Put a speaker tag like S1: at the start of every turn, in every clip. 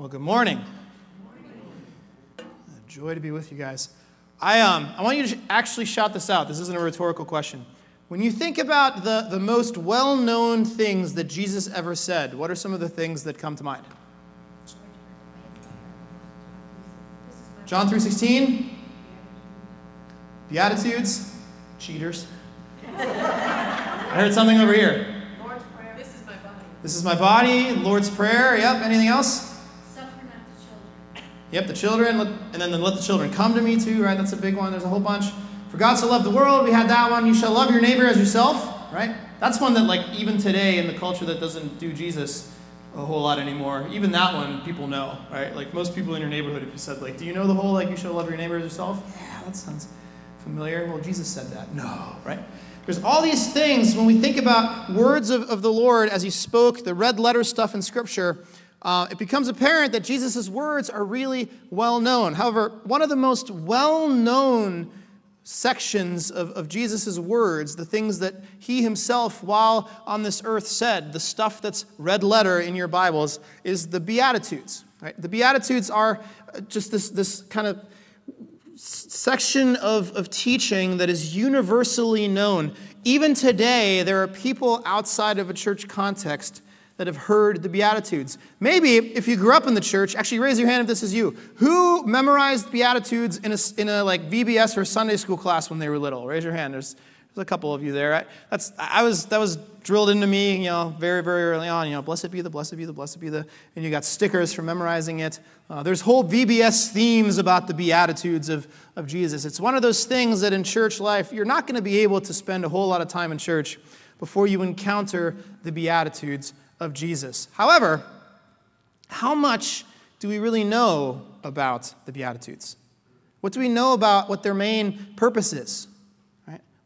S1: Well, good morning. A joy to be with you guys. I, um, I want you to actually shout this out. This isn't a rhetorical question. When you think about the, the most well known things that Jesus ever said, what are some of the things that come to mind? John 3.16, Beatitudes, cheaters. I heard something over here.
S2: Lord's Prayer. This is my body.
S1: This is my body, Lord's Prayer. Yep, anything else?
S2: Suffer not the children.
S1: Yep, the children, and then the let the children come to me too, right? That's a big one. There's a whole bunch. For God so loved the world, we had that one. You shall love your neighbor as yourself, right? That's one that, like, even today in the culture that doesn't do Jesus a whole lot anymore, even that one people know, right? Like, most people in your neighborhood, if you said, like, do you know the whole, like, you shall love your neighbor as yourself? Yeah, that sounds familiar. Well, Jesus said that. No, right? There's all these things when we think about words of, of the Lord as he spoke, the red letter stuff in Scripture uh, it becomes apparent that Jesus' words are really well known. However, one of the most well known sections of, of Jesus' words, the things that he himself, while on this earth, said, the stuff that's red letter in your Bibles, is the Beatitudes. Right? The Beatitudes are uh, just this, this kind of section of, of teaching that is universally known. Even today, there are people outside of a church context that have heard the Beatitudes. Maybe if you grew up in the church, actually raise your hand if this is you. Who memorized Beatitudes in a, in a like VBS or Sunday school class when they were little? Raise your hand. There's, there's a couple of you there. I, that's, I was, that was drilled into me, you know, very, very early on. You know, blessed be the, blessed be the, blessed be the, and you got stickers for memorizing it. Uh, there's whole VBS themes about the Beatitudes of, of Jesus. It's one of those things that in church life, you're not going to be able to spend a whole lot of time in church before you encounter the Beatitudes of Jesus. However, how much do we really know about the Beatitudes? What do we know about what their main purpose is?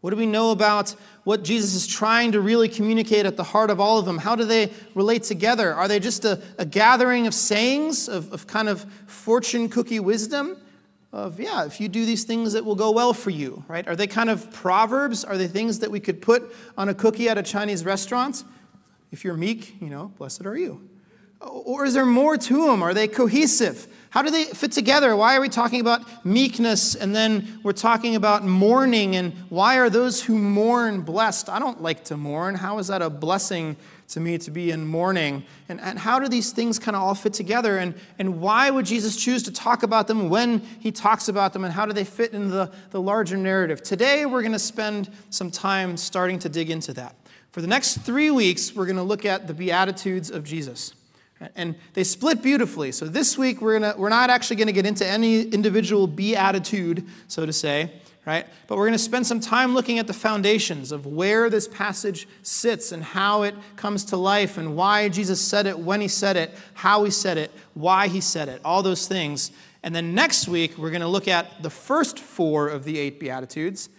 S1: What do we know about what Jesus is trying to really communicate at the heart of all of them? How do they relate together? Are they just a, a gathering of sayings, of, of kind of fortune cookie wisdom? Of, yeah, if you do these things, it will go well for you, right? Are they kind of proverbs? Are they things that we could put on a cookie at a Chinese restaurant? If you're meek, you know, blessed are you. Or is there more to them? Are they cohesive? How do they fit together? Why are we talking about meekness and then we're talking about mourning? And why are those who mourn blessed? I don't like to mourn. How is that a blessing to me to be in mourning? And, and how do these things kind of all fit together? And, and why would Jesus choose to talk about them when he talks about them? And how do they fit in the, the larger narrative? Today, we're going to spend some time starting to dig into that. For the next three weeks, we're going to look at the Beatitudes of Jesus. And they split beautifully. So this week, we're, gonna, we're not actually going to get into any individual beatitude, so to say, right? But we're going to spend some time looking at the foundations of where this passage sits and how it comes to life and why Jesus said it, when he said it, how he said it, why he said it, all those things. And then next week, we're going to look at the first four of the eight Beatitudes,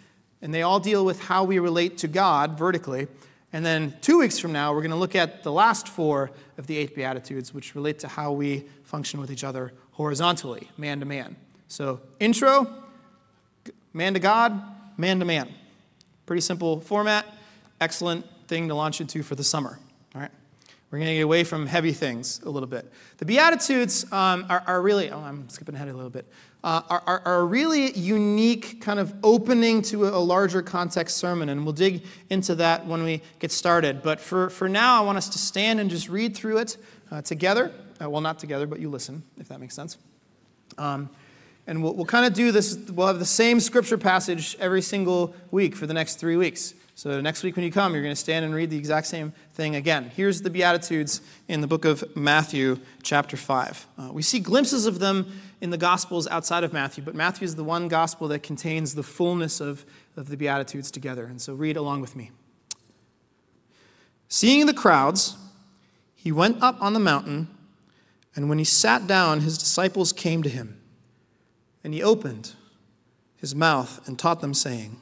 S1: and they all deal with how we relate to God vertically. And then two weeks from now, we're going to look at the last four of the eight Beatitudes, which relate to how we function with each other horizontally, man to man. So, intro, man to God, man to man. Pretty simple format, excellent thing to launch into for the summer. We're going to get away from heavy things a little bit. The Beatitudes um, are, are, really, oh, I'm skipping ahead a little bit, uh, are, are, are, a really unique kind of opening to a, a, larger context sermon, and we'll dig into that when we get started. But for, for now, I want us to stand and just read through it uh, together. Uh, well, not together, but you listen, if that makes sense. Um, and we'll, we'll kind of do this, we'll have the same scripture passage every single week for the next three weeks. So next week when you come, you're going to stand and read the exact same thing again. Here's the Beatitudes in the book of Matthew, chapter 5. Uh, we see glimpses of them in the Gospels outside of Matthew, but Matthew is the one Gospel that contains the fullness of, of the Beatitudes together. And so read along with me. Seeing the crowds, he went up on the mountain, and when he sat down, his disciples came to him. And he opened his mouth and taught them, saying,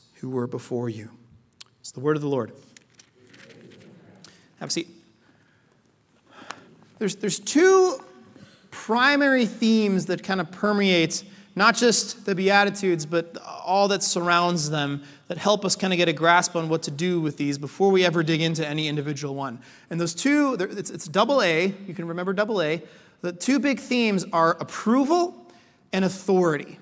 S1: who were before you. It's the word of the Lord. Have a seat. There's, there's two primary themes that kind of permeate not just the Beatitudes, but all that surrounds them that help us kind of get a grasp on what to do with these before we ever dig into any individual one. And those two, it's, it's double A, you can remember double A. The two big themes are approval and authority.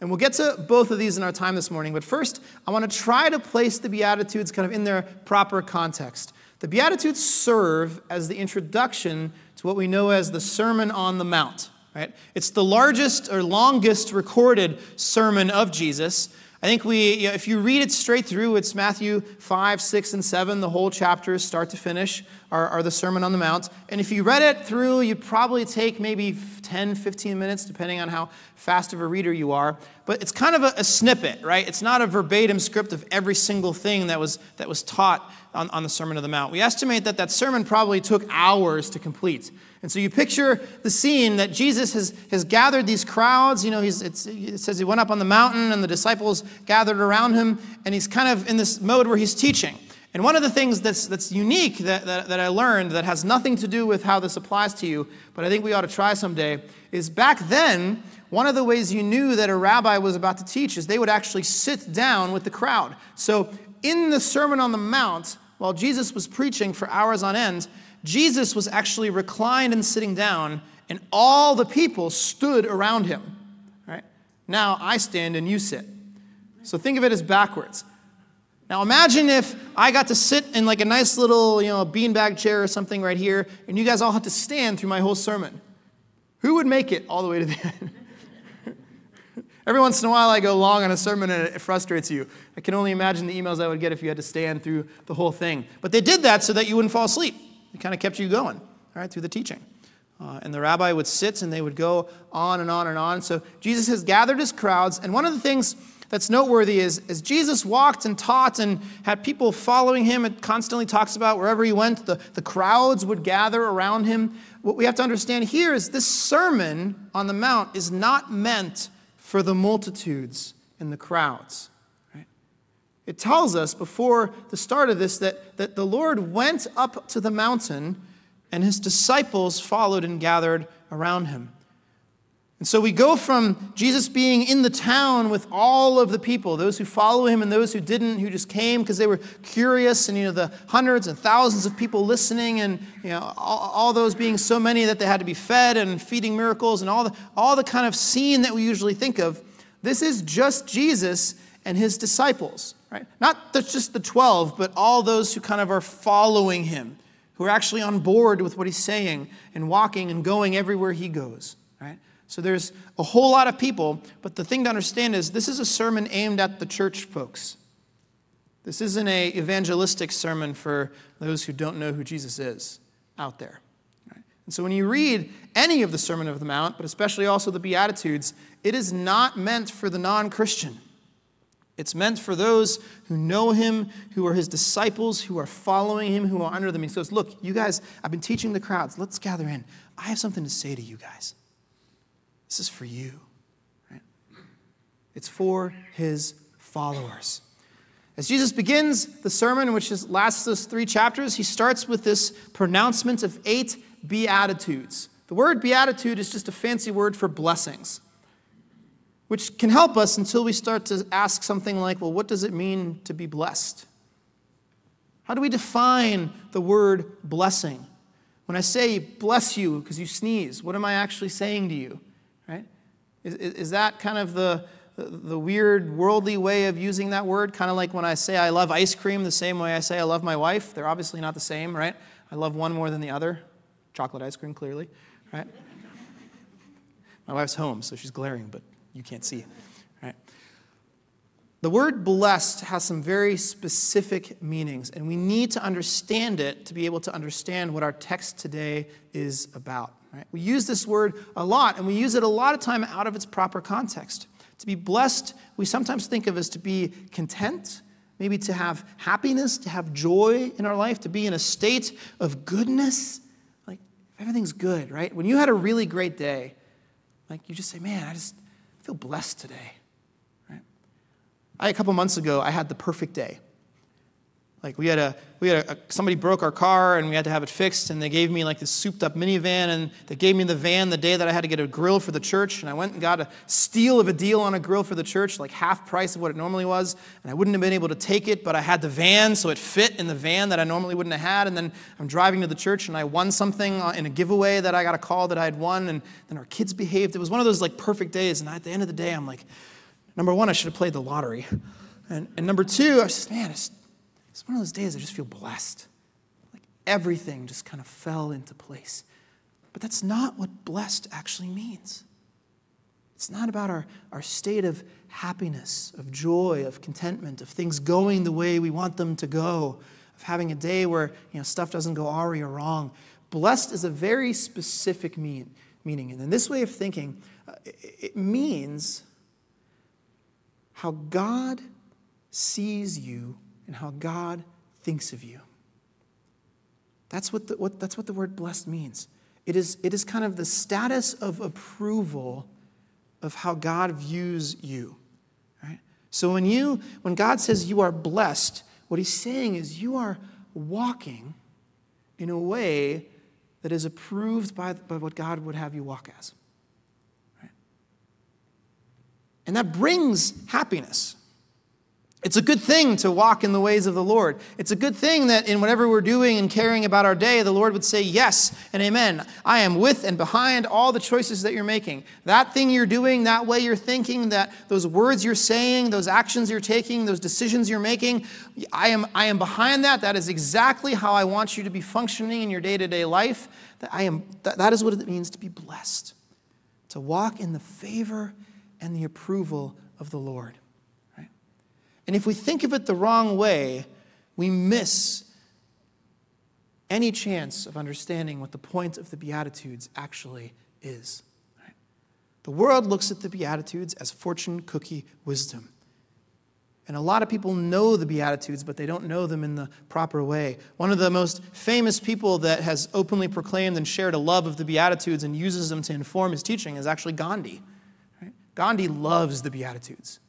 S1: And we'll get to both of these in our time this morning, but first, I want to try to place the Beatitudes kind of in their proper context. The Beatitudes serve as the introduction to what we know as the Sermon on the Mount. Right? It's the largest or longest recorded sermon of Jesus. I think we, you know, if you read it straight through, it's Matthew 5, 6, and 7. The whole chapters, start to finish, are, are the Sermon on the Mount. And if you read it through, you'd probably take maybe 10, 15 minutes, depending on how fast of a reader you are. But it's kind of a, a snippet, right? It's not a verbatim script of every single thing that was, that was taught on, on the Sermon on the Mount. We estimate that that sermon probably took hours to complete. And so you picture the scene that Jesus has, has gathered these crowds. You know, he's, it says he went up on the mountain and the disciples gathered around him, and he's kind of in this mode where he's teaching. And one of the things that's, that's unique that, that, that I learned that has nothing to do with how this applies to you, but I think we ought to try someday, is back then, one of the ways you knew that a rabbi was about to teach is they would actually sit down with the crowd. So in the Sermon on the Mount, while Jesus was preaching for hours on end, Jesus was actually reclined and sitting down, and all the people stood around him. Right? Now I stand and you sit. So think of it as backwards. Now imagine if I got to sit in like a nice little, you know, beanbag chair or something right here, and you guys all had to stand through my whole sermon. Who would make it all the way to the end? Every once in a while, I go long on a sermon and it frustrates you. I can only imagine the emails I would get if you had to stand through the whole thing. But they did that so that you wouldn't fall asleep. It kind of kept you going, all right, through the teaching. Uh, and the rabbi would sit and they would go on and on and on. So Jesus has gathered his crowds. And one of the things that's noteworthy is as Jesus walked and taught and had people following him, it constantly talks about wherever he went, the, the crowds would gather around him. What we have to understand here is this sermon on the Mount is not meant for the multitudes and the crowds. It tells us before the start of this that, that the Lord went up to the mountain and his disciples followed and gathered around him. And so we go from Jesus being in the town with all of the people, those who follow him and those who didn't, who just came because they were curious, and you know, the hundreds and thousands of people listening, and you know, all, all, those being so many that they had to be fed and feeding miracles and all the, all the kind of scene that we usually think of. This is just Jesus and his disciples. Right? Not just the 12, but all those who kind of are following him, who are actually on board with what he's saying and walking and going everywhere he goes. So there's a whole lot of people, but the thing to understand is this is a sermon aimed at the church folks. This isn't a evangelistic sermon for those who don't know who Jesus is out there. And so when you read any of the Sermon of the Mount, but especially also the Beatitudes, it is not meant for the non Christian. It's meant for those who know him, who are his disciples, who are following him, who are under them. He says, Look, you guys, I've been teaching the crowds. Let's gather in. I have something to say to you guys. This is for you. Right? It's for his followers. As Jesus begins the sermon, which lasts us three chapters, he starts with this pronouncement of eight beatitudes. The word beatitude is just a fancy word for blessings which can help us until we start to ask something like, well, what does it mean to be blessed? How do we define the word blessing? When I say bless you because you sneeze, what am I actually saying to you? Is, is that kind of the, the weird worldly way of using that word? Kind of like when I say I love ice cream the same way I say I love my wife. They're obviously not the same, right? I love one more than the other. Chocolate ice cream, clearly. right? My wife's home, so she's glaring, but you can't see, right? The word blessed has some very specific meanings, and we need to understand it to be able to understand what our text today is about. Right? We use this word a lot, and we use it a lot of time out of its proper context. To be blessed, we sometimes think of as to be content, maybe to have happiness, to have joy in our life, to be in a state of goodness. Like everything's good, right? When you had a really great day, like you just say, man, I just feel blessed today. Right? I, a couple months ago, I had the perfect day. Like we had a we had a, somebody broke our car and we had to have it fixed and they gave me like this souped up minivan and they gave me the van the day that I had to get a grill for the church and I went and got a steal of a deal on a grill for the church like half price of what it normally was and I wouldn't have been able to take it but I had the van so it fit in the van that I normally wouldn't have had and then I'm driving to the church and I won something uh, in a giveaway that I got a call that I had won and then our kids behaved. It was one of those like perfect days and at the end of the day I'm like number one I should have played the lottery. And, and number two I said man it's it's one of those days I just feel blessed. Like everything just kind of fell into place. But that's not what blessed actually means. It's not about our, our state of happiness, of joy, of contentment, of things going the way we want them to go, of having a day where you know, stuff doesn't go awry or wrong. Blessed is a very specific mean, meaning. And in this way of thinking, uh, it, it means how God sees you and how God thinks of you. That's what the, what, that's what the word blessed means. It is, it is kind of the status of approval of how God views you. Right? So when you when God says you are blessed, what he's saying is you are walking in a way that is approved by, by what God would have you walk as. Right? And that brings happiness. It's a good thing to walk in the ways of the Lord. It's a good thing that in whatever we're doing and caring about our day, the Lord would say yes and amen. I am with and behind all the choices that you're making. That thing you're doing, that way you're thinking, that those words you're saying, those actions you're taking, those decisions you're making, I am, I am behind that. That is exactly how I want you to be functioning in your day to day life. That, I am, that, that is what it means to be blessed, to walk in the favor and the approval of the Lord. And if we think of it the wrong way, we miss any chance of understanding what the point of the Beatitudes actually is. The world looks at the Beatitudes as fortune cookie wisdom. And a lot of people know the Beatitudes, but they don't know them in the proper way. One of the most famous people that has openly proclaimed and shared a love of the Beatitudes and uses them to inform his teaching is actually Gandhi. Gandhi loves the Beatitudes.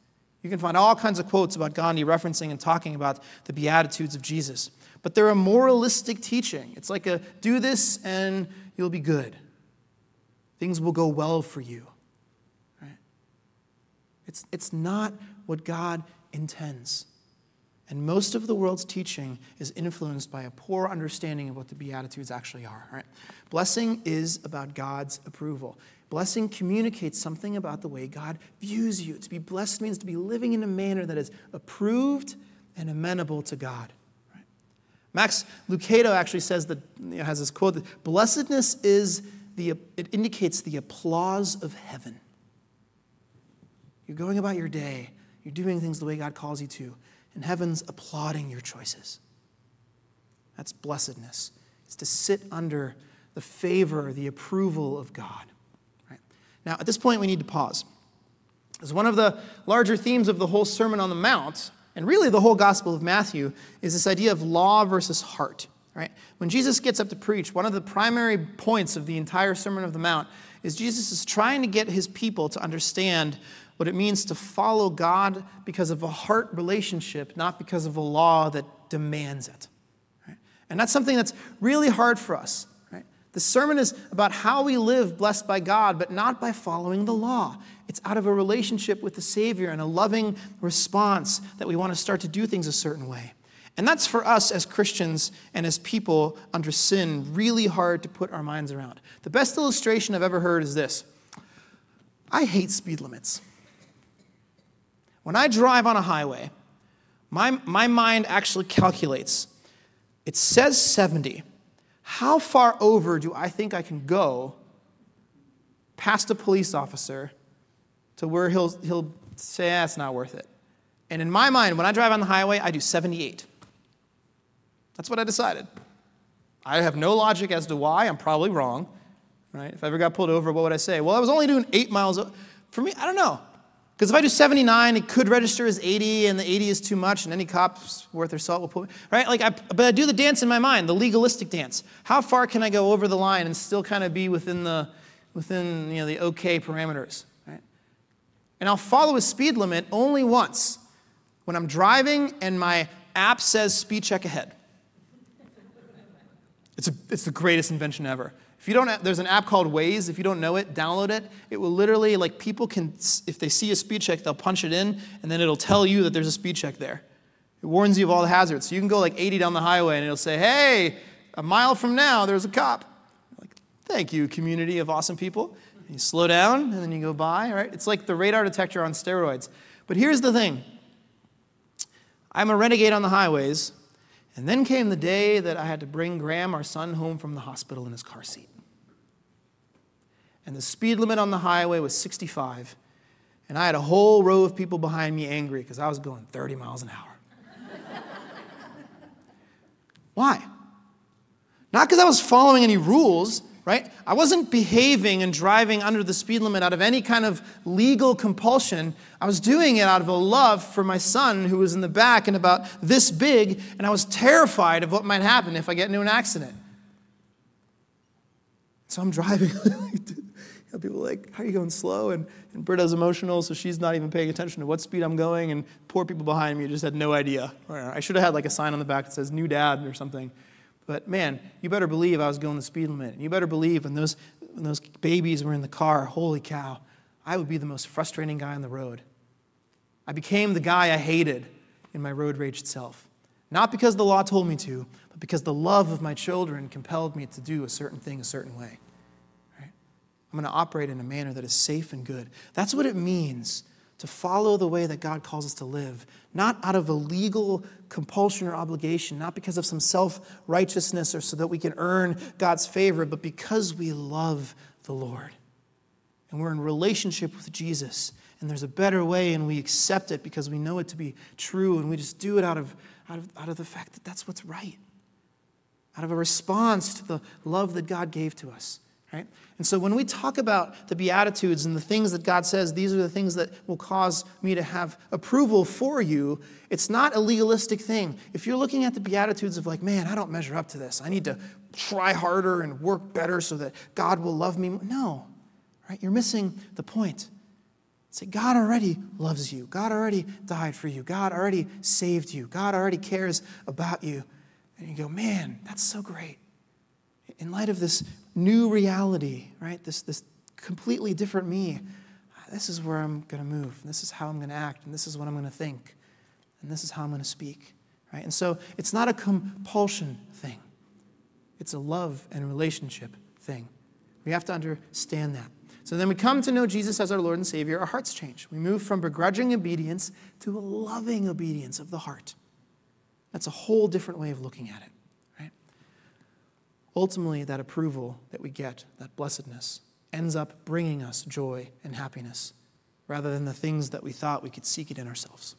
S1: You can find all kinds of quotes about Gandhi referencing and talking about the Beatitudes of Jesus. But they're a moralistic teaching. It's like a do this and you'll be good. Things will go well for you. Right? It's, it's not what God intends. And most of the world's teaching is influenced by a poor understanding of what the Beatitudes actually are. Right? Blessing is about God's approval. Blessing communicates something about the way God views you. To be blessed means to be living in a manner that is approved and amenable to God. Right? Max Lucado actually says that, you know, has this quote that blessedness is the, it indicates the applause of heaven. You're going about your day, you're doing things the way God calls you to, and heaven's applauding your choices. That's blessedness. It's to sit under the favor, the approval of God. Now, at this point, we need to pause. As one of the larger themes of the whole Sermon on the Mount, and really the whole Gospel of Matthew, is this idea of law versus heart. Right? When Jesus gets up to preach, one of the primary points of the entire Sermon of the Mount is Jesus is trying to get his people to understand what it means to follow God because of a heart relationship, not because of a law that demands it. Right? And that's something that's really hard for us. The sermon is about how we live blessed by God, but not by following the law. It's out of a relationship with the Savior and a loving response that we want to start to do things a certain way. And that's for us as Christians and as people under sin really hard to put our minds around. The best illustration I've ever heard is this I hate speed limits. When I drive on a highway, my, my mind actually calculates. It says 70 how far over do I think I can go past a police officer to where he'll, he'll say, ah, it's not worth it. And in my mind, when I drive on the highway, I do 78. That's what I decided. I have no logic as to why. I'm probably wrong. Right? If I ever got pulled over, what would I say? Well, I was only doing eight miles. For me, I don't know. Because if I do 79, it could register as 80, and the 80 is too much, and any cop's worth their salt will pull me. Right? Like, I, but I do the dance in my mind, the legalistic dance. How far can I go over the line and still kind of be within the, within you know, the okay parameters? Right? And I'll follow a speed limit only once when I'm driving and my app says speed check ahead. It's, a, it's the greatest invention ever. If you don't, there's an app called Waze. If you don't know it, download it. It will literally, like, people can, if they see a speed check, they'll punch it in, and then it'll tell you that there's a speed check there. It warns you of all the hazards. So you can go like 80 down the highway, and it'll say, hey, a mile from now, there's a cop. Like, thank you, community of awesome people. And you slow down, and then you go by, right? It's like the radar detector on steroids. But here's the thing I'm a renegade on the highways, and then came the day that I had to bring Graham, our son, home from the hospital in his car seat and the speed limit on the highway was 65. And I had a whole row of people behind me angry because I was going 30 miles an hour. Why? Not because I was following any rules, right? I wasn't behaving and driving under the speed limit out of any kind of legal compulsion. I was doing it out of a love for my son who was in the back and about this big, and I was terrified of what might happen if I get into an accident. So I'm driving. people like, how are you going slow? And, and Britta's emotional, so she's not even paying attention to what speed I'm going. And poor people behind me just had no idea. I should have had like a sign on the back that says new dad or something. But man, you better believe I was going the speed limit. And you better believe when those, when those babies were in the car, holy cow, I would be the most frustrating guy on the road. I became the guy I hated in my road rage self. Not because the law told me to, but because the love of my children compelled me to do a certain thing a certain way. I'm going to operate in a manner that is safe and good. That's what it means to follow the way that God calls us to live, not out of a legal compulsion or obligation, not because of some self righteousness or so that we can earn God's favor, but because we love the Lord. And we're in relationship with Jesus, and there's a better way, and we accept it because we know it to be true, and we just do it out of, out of, out of the fact that that's what's right, out of a response to the love that God gave to us. Right? And so when we talk about the Beatitudes and the things that God says, these are the things that will cause me to have approval for you, it's not a legalistic thing. If you're looking at the Beatitudes of like, man, I don't measure up to this, I need to try harder and work better so that God will love me. No, right? You're missing the point. Say, God already loves you. God already died for you. God already saved you. God already cares about you. And you go, man, that's so great. In light of this new reality, right? This, this completely different me. This is where I'm going to move. This is how I'm going to act. And this is what I'm going to think. And this is how I'm going to speak, right? And so it's not a compulsion thing, it's a love and relationship thing. We have to understand that. So then we come to know Jesus as our Lord and Savior, our hearts change. We move from begrudging obedience to a loving obedience of the heart. That's a whole different way of looking at it ultimately, that approval that we get, that blessedness, ends up bringing us joy and happiness rather than the things that we thought we could seek it in ourselves.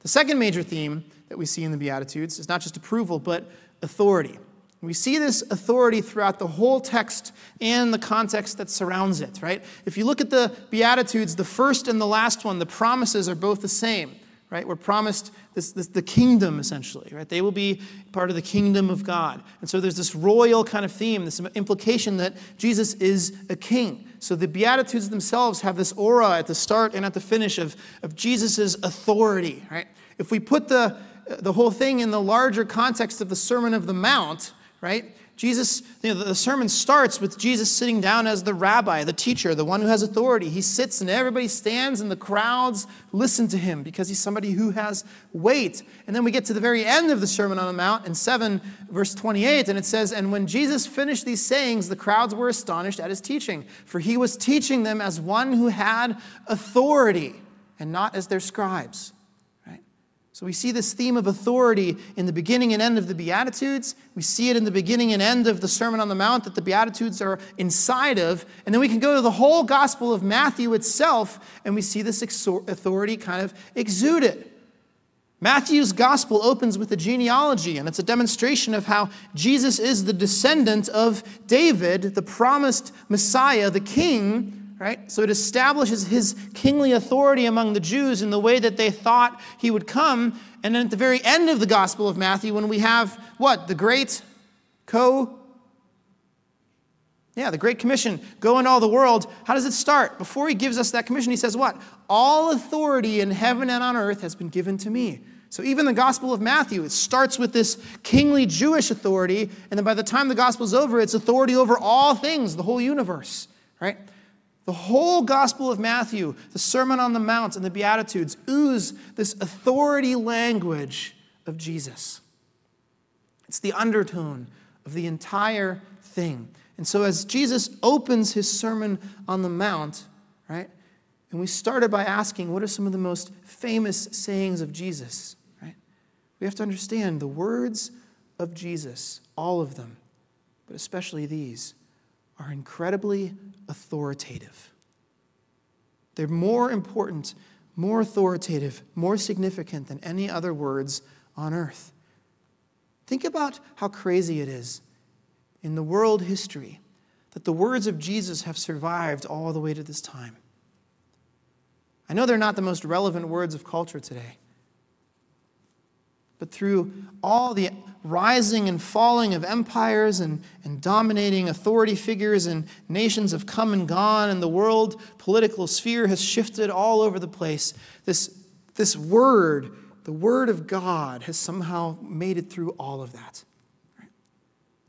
S1: The second major theme that we see in the Beatitudes is not just approval, but authority. We see this authority throughout the whole text and the context that surrounds it, right? If you look at the Beatitudes, the first and the last one, the promises are both the same right? We're promised this, this, the kingdom, essentially, right? They will be part of the kingdom of God. And so there's this royal kind of theme, this implication that Jesus is a king. So the Beatitudes themselves have this aura at the start and at the finish of, of Jesus' authority, right? If we put the, the whole thing in the larger context of the Sermon of the Mount, right? Jesus, you know, the sermon starts with Jesus sitting down as the rabbi, the teacher, the one who has authority. He sits and everybody stands and the crowds listen to him because he's somebody who has weight. And then we get to the very end of the Sermon on the Mount in 7, verse 28, and it says, And when Jesus finished these sayings, the crowds were astonished at his teaching, for he was teaching them as one who had authority and not as their scribes. So we see this theme of authority in the beginning and end of the Beatitudes. We see it in the beginning and end of the Sermon on the Mount that the Beatitudes are inside of. And then we can go to the whole Gospel of Matthew itself, and we see this authority kind of exuded. Matthew's Gospel opens with a genealogy, and it's a demonstration of how Jesus is the descendant of David, the promised Messiah, the king right? So it establishes his kingly authority among the Jews in the way that they thought he would come. And then at the very end of the Gospel of Matthew, when we have what? The great co. Yeah, the Great Commission, go into all the world. How does it start? Before he gives us that commission, he says, What? All authority in heaven and on earth has been given to me. So even the Gospel of Matthew, it starts with this kingly Jewish authority, and then by the time the Gospel's over, it's authority over all things, the whole universe, right? The whole Gospel of Matthew, the Sermon on the Mount, and the Beatitudes ooze this authority language of Jesus. It's the undertone of the entire thing. And so, as Jesus opens his Sermon on the Mount, right, and we started by asking, what are some of the most famous sayings of Jesus, right? We have to understand the words of Jesus, all of them, but especially these are incredibly authoritative. They're more important, more authoritative, more significant than any other words on earth. Think about how crazy it is in the world history that the words of Jesus have survived all the way to this time. I know they're not the most relevant words of culture today, but through all the rising and falling of empires and, and dominating authority figures and nations have come and gone, and the world political sphere has shifted all over the place. This, this word, the word of God, has somehow made it through all of that.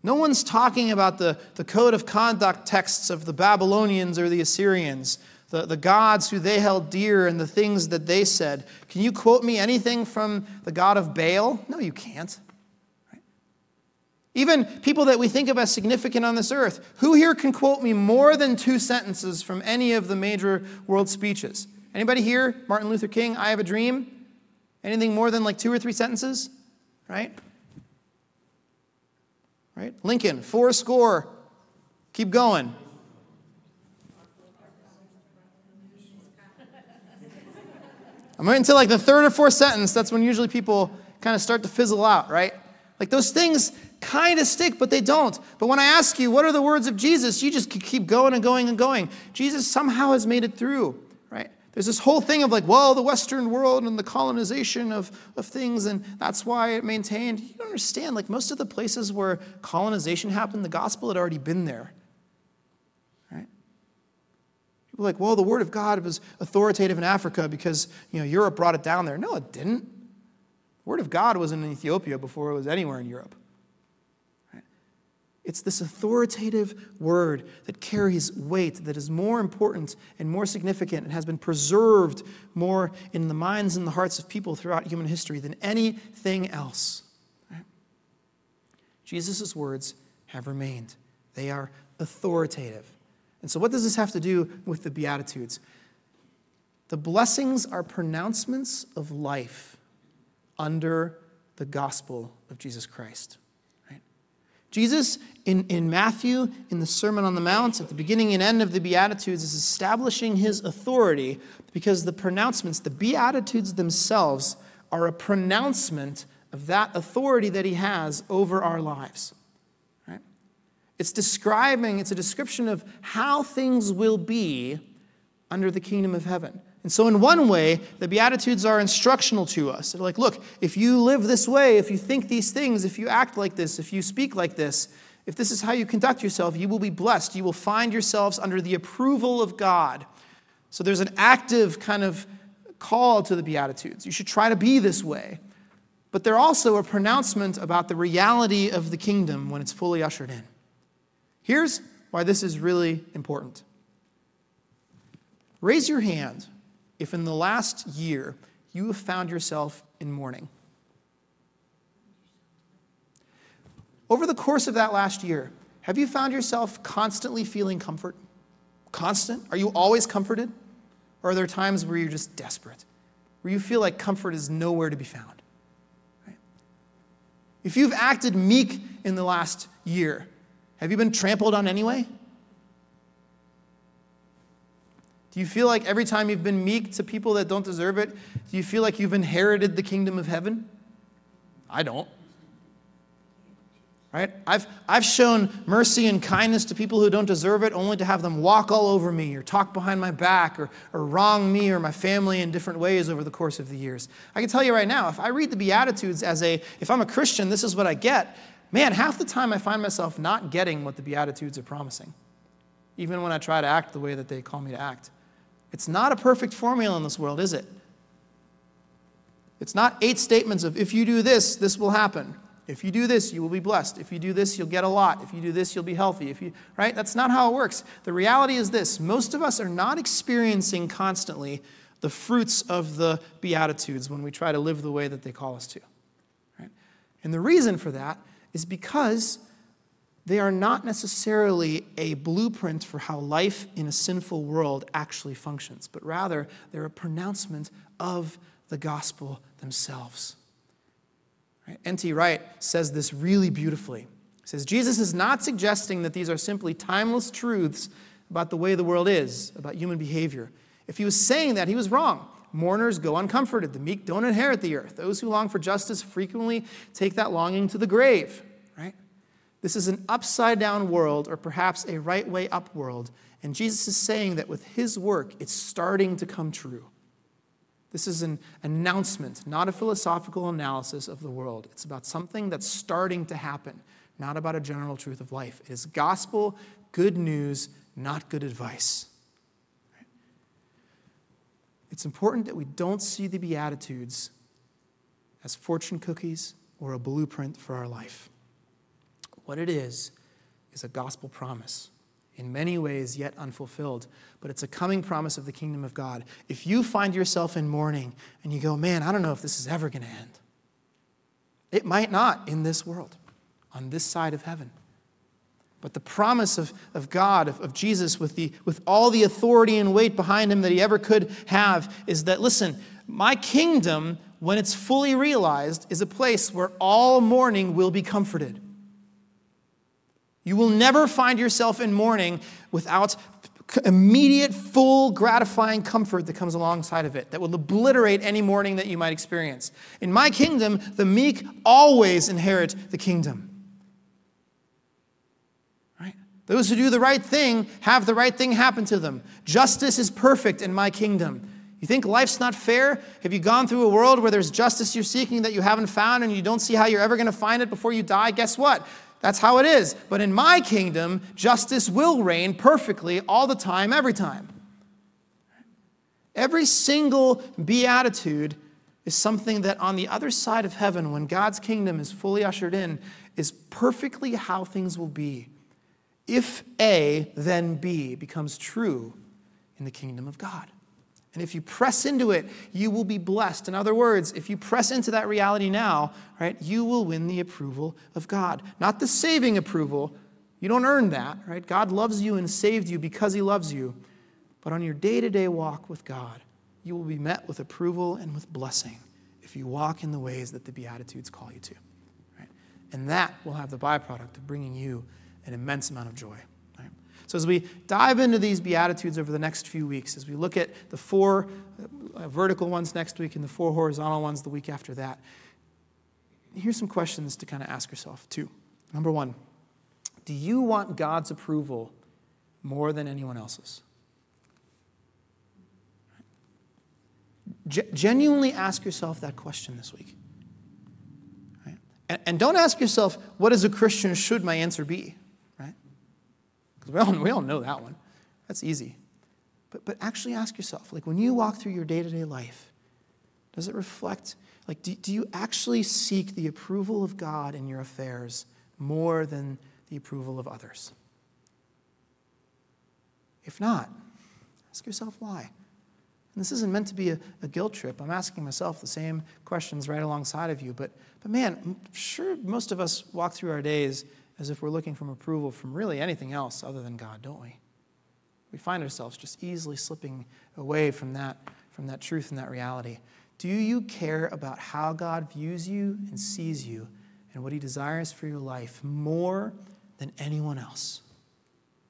S1: No one's talking about the, the code of conduct texts of the Babylonians or the Assyrians the, the gods who they held dear and the things that they said. Can you quote me anything from the God of Baal? No, you can't. Even people that we think of as significant on this earth, who here can quote me more than two sentences from any of the major world speeches? Anybody here? Martin Luther King, I have a dream? Anything more than like two or three sentences? Right? Right? Lincoln, four score. Keep going. I'm until like the third or fourth sentence. That's when usually people kind of start to fizzle out, right? Like those things kind of stick, but they don't. But when I ask you, what are the words of Jesus? You just keep going and going and going. Jesus somehow has made it through, right? There's this whole thing of like, well, the Western world and the colonization of, of things, and that's why it maintained. You don't understand, like, most of the places where colonization happened, the gospel had already been there. Right? People like, well, the word of God was authoritative in Africa because you know Europe brought it down there. No, it didn't. The word of God was in Ethiopia before it was anywhere in Europe. It's this authoritative word that carries weight, that is more important and more significant and has been preserved more in the minds and the hearts of people throughout human history than anything else. Right? Jesus' words have remained, they are authoritative. And so, what does this have to do with the Beatitudes? The blessings are pronouncements of life under the gospel of Jesus Christ. Right? Jesus, in, in Matthew, in the Sermon on the Mount, at the beginning and end of the Beatitudes, is establishing his authority because the pronouncements, the Beatitudes themselves, are a pronouncement of that authority that he has over our lives. Right? It's describing, it's a description of how things will be under the kingdom of heaven. And so, in one way, the Beatitudes are instructional to us. They're like, look, if you live this way, if you think these things, if you act like this, if you speak like this, if this is how you conduct yourself, you will be blessed. You will find yourselves under the approval of God. So, there's an active kind of call to the Beatitudes. You should try to be this way. But they're also a pronouncement about the reality of the kingdom when it's fully ushered in. Here's why this is really important. Raise your hand if in the last year you have found yourself in mourning. Over the course of that last year, have you found yourself constantly feeling comfort? Constant? Are you always comforted? Or are there times where you're just desperate, where you feel like comfort is nowhere to be found? If you've acted meek in the last year, have you been trampled on anyway? Do you feel like every time you've been meek to people that don't deserve it, do you feel like you've inherited the kingdom of heaven? I don't. Right? I've, I've shown mercy and kindness to people who don't deserve it only to have them walk all over me or talk behind my back or, or wrong me or my family in different ways over the course of the years. I can tell you right now, if I read the Beatitudes as a, if I'm a Christian, this is what I get, man, half the time I find myself not getting what the Beatitudes are promising, even when I try to act the way that they call me to act. It's not a perfect formula in this world, is it? It's not eight statements of if you do this, this will happen. If you do this, you will be blessed. If you do this, you'll get a lot. If you do this, you'll be healthy. If you, right? That's not how it works. The reality is this most of us are not experiencing constantly the fruits of the Beatitudes when we try to live the way that they call us to. Right? And the reason for that is because they are not necessarily a blueprint for how life in a sinful world actually functions, but rather they're a pronouncement of the gospel themselves. Right? N.T. Wright says this really beautifully. He says, Jesus is not suggesting that these are simply timeless truths about the way the world is, about human behavior. If he was saying that, he was wrong. Mourners go uncomforted. The meek don't inherit the earth. Those who long for justice frequently take that longing to the grave. This is an upside down world, or perhaps a right way up world. And Jesus is saying that with his work, it's starting to come true. This is an announcement, not a philosophical analysis of the world. It's about something that's starting to happen, not about a general truth of life. It is gospel, good news, not good advice. It's important that we don't see the Beatitudes as fortune cookies or a blueprint for our life. What it is, is a gospel promise in many ways yet unfulfilled, but it's a coming promise of the kingdom of God. If you find yourself in mourning and you go, man, I don't know if this is ever going to end, it might not in this world, on this side of heaven. But the promise of, of God, of, of Jesus, with, the, with all the authority and weight behind him that he ever could have, is that, listen, my kingdom, when it's fully realized, is a place where all mourning will be comforted. You will never find yourself in mourning without immediate, full, gratifying comfort that comes alongside of it that will obliterate any mourning that you might experience. In my kingdom, the meek always inherit the kingdom. Right? Those who do the right thing have the right thing happen to them. Justice is perfect in my kingdom. You think life's not fair? Have you gone through a world where there's justice you're seeking that you haven't found and you don't see how you're ever going to find it before you die? Guess what? That's how it is. But in my kingdom, justice will reign perfectly all the time, every time. Every single beatitude is something that on the other side of heaven, when God's kingdom is fully ushered in, is perfectly how things will be. If A, then B becomes true in the kingdom of God. And if you press into it, you will be blessed. In other words, if you press into that reality now, right, you will win the approval of God. Not the saving approval. You don't earn that, right? God loves you and saved you because he loves you. But on your day-to-day walk with God, you will be met with approval and with blessing if you walk in the ways that the beatitudes call you to. Right? And that will have the byproduct of bringing you an immense amount of joy. So, as we dive into these Beatitudes over the next few weeks, as we look at the four uh, vertical ones next week and the four horizontal ones the week after that, here's some questions to kind of ask yourself, too. Number one, do you want God's approval more than anyone else's? Genuinely ask yourself that question this week. And, and don't ask yourself, what as a Christian should my answer be? Because we all, we all know that one. That's easy. But, but actually ask yourself, like when you walk through your day to day life, does it reflect, like, do, do you actually seek the approval of God in your affairs more than the approval of others? If not, ask yourself why. And this isn't meant to be a, a, guilt trip. I'm asking myself the same questions right alongside of you. But, but man, sure most of us walk through our days as if we're looking for approval from really anything else other than God, don't we? We find ourselves just easily slipping away from that, from that truth and that reality. Do you care about how God views you and sees you and what He desires for your life more than anyone else?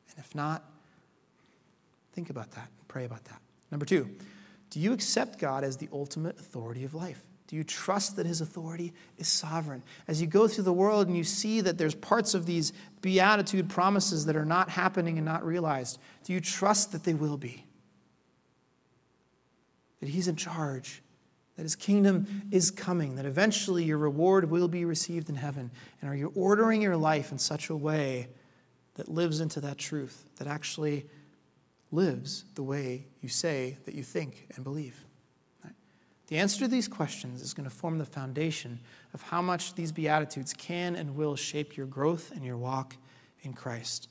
S1: And if not, think about that and pray about that. Number two, do you accept God as the ultimate authority of life? Do you trust that his authority is sovereign? As you go through the world and you see that there's parts of these beatitude promises that are not happening and not realized, do you trust that they will be? That he's in charge, that his kingdom is coming, that eventually your reward will be received in heaven? And are you ordering your life in such a way that lives into that truth, that actually lives the way you say that you think and believe? The answer to these questions is going to form the foundation of how much these Beatitudes can and will shape your growth and your walk in Christ.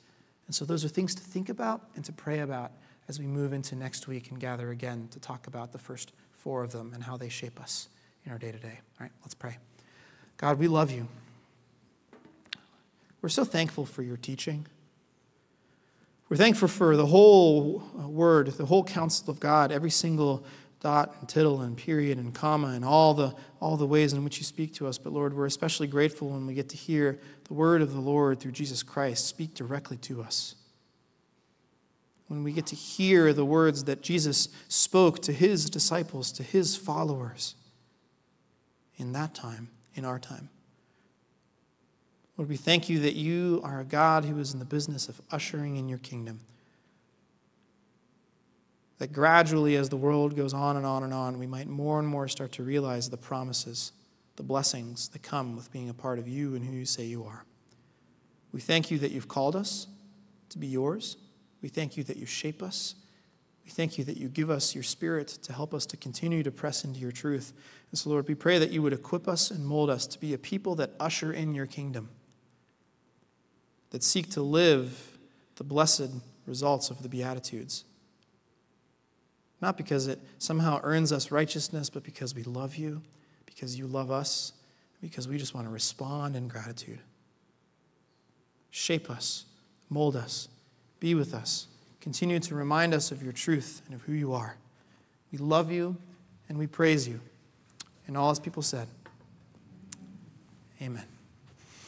S1: And so, those are things to think about and to pray about as we move into next week and gather again to talk about the first four of them and how they shape us in our day to day. All right, let's pray. God, we love you. We're so thankful for your teaching. We're thankful for the whole uh, word, the whole counsel of God, every single dot and tittle and period and comma and all the, all the ways in which you speak to us. But Lord, we're especially grateful when we get to hear the word of the Lord through Jesus Christ speak directly to us. When we get to hear the words that Jesus spoke to his disciples, to his followers in that time, in our time. Lord, we thank you that you are a God who is in the business of ushering in your kingdom that gradually, as the world goes on and on and on, we might more and more start to realize the promises, the blessings that come with being a part of you and who you say you are. We thank you that you've called us to be yours. We thank you that you shape us. We thank you that you give us your spirit to help us to continue to press into your truth. And so, Lord, we pray that you would equip us and mold us to be a people that usher in your kingdom, that seek to live the blessed results of the Beatitudes not because it somehow earns us righteousness, but because we love you, because you love us, because we just want to respond in gratitude. Shape us, mold us, be with us. Continue to remind us of your truth and of who you are. We love you and we praise you. And all as people said, Amen.